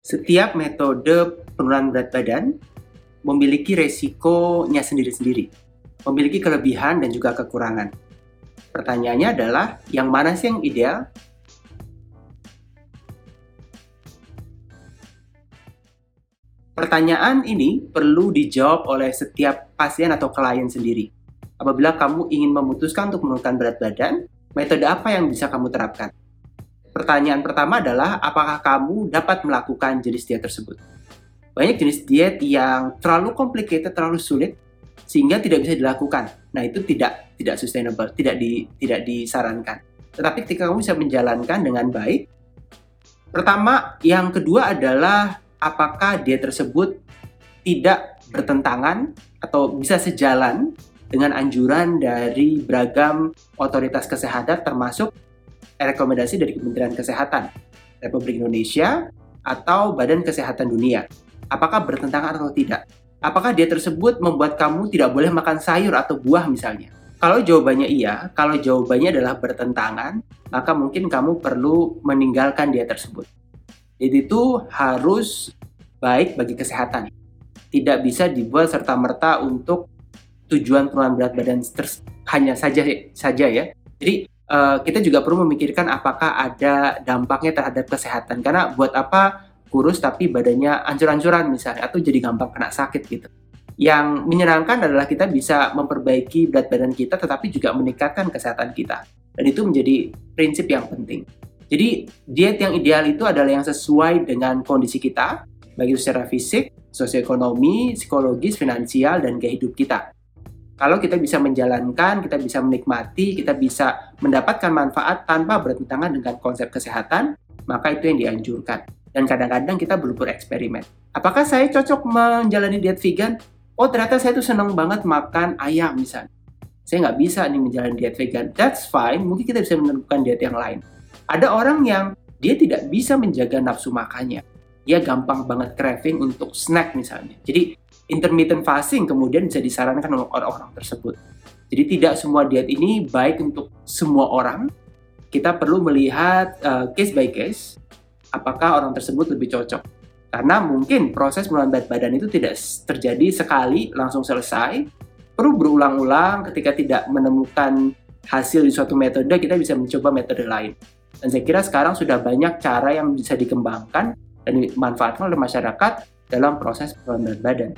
Setiap metode penurunan berat badan memiliki resikonya sendiri-sendiri, memiliki kelebihan dan juga kekurangan. Pertanyaannya adalah, yang mana sih yang ideal? Pertanyaan ini perlu dijawab oleh setiap pasien atau klien sendiri. Apabila kamu ingin memutuskan untuk menurunkan berat badan, metode apa yang bisa kamu terapkan? Pertanyaan pertama adalah apakah kamu dapat melakukan jenis diet tersebut? Banyak jenis diet yang terlalu complicated, terlalu sulit sehingga tidak bisa dilakukan. Nah, itu tidak tidak sustainable, tidak di tidak disarankan. Tetapi ketika kamu bisa menjalankan dengan baik, pertama, yang kedua adalah apakah diet tersebut tidak bertentangan atau bisa sejalan dengan anjuran dari beragam otoritas kesehatan termasuk rekomendasi dari Kementerian Kesehatan Republik Indonesia atau Badan Kesehatan Dunia. Apakah bertentangan atau tidak? Apakah dia tersebut membuat kamu tidak boleh makan sayur atau buah misalnya? Kalau jawabannya iya, kalau jawabannya adalah bertentangan, maka mungkin kamu perlu meninggalkan dia tersebut. Jadi itu harus baik bagi kesehatan. Tidak bisa dibuat serta-merta untuk tujuan penurunan berat badan hanya saja saja ya. Jadi uh, kita juga perlu memikirkan apakah ada dampaknya terhadap kesehatan. Karena buat apa kurus tapi badannya ancur-ancuran misalnya atau jadi gampang kena sakit gitu. Yang menyenangkan adalah kita bisa memperbaiki berat badan kita tetapi juga meningkatkan kesehatan kita. Dan itu menjadi prinsip yang penting. Jadi diet yang ideal itu adalah yang sesuai dengan kondisi kita, baik itu secara fisik, sosioekonomi, psikologis, finansial, dan gaya hidup kita. Kalau kita bisa menjalankan, kita bisa menikmati, kita bisa mendapatkan manfaat tanpa bertentangan dengan konsep kesehatan, maka itu yang dianjurkan. Dan kadang-kadang kita belum bereksperimen. Apakah saya cocok menjalani diet vegan? Oh ternyata saya tuh seneng banget makan ayam misalnya. Saya nggak bisa nih menjalani diet vegan. That's fine, mungkin kita bisa menemukan diet yang lain. Ada orang yang dia tidak bisa menjaga nafsu makannya. Dia gampang banget craving untuk snack misalnya. Jadi intermittent fasting kemudian bisa disarankan oleh orang-orang tersebut. Jadi tidak semua diet ini baik untuk semua orang. Kita perlu melihat uh, case by case apakah orang tersebut lebih cocok. Karena mungkin proses berat badan itu tidak terjadi sekali langsung selesai. Perlu berulang-ulang ketika tidak menemukan hasil di suatu metode, kita bisa mencoba metode lain. Dan saya kira sekarang sudah banyak cara yang bisa dikembangkan dan dimanfaatkan oleh masyarakat dalam proses berat badan.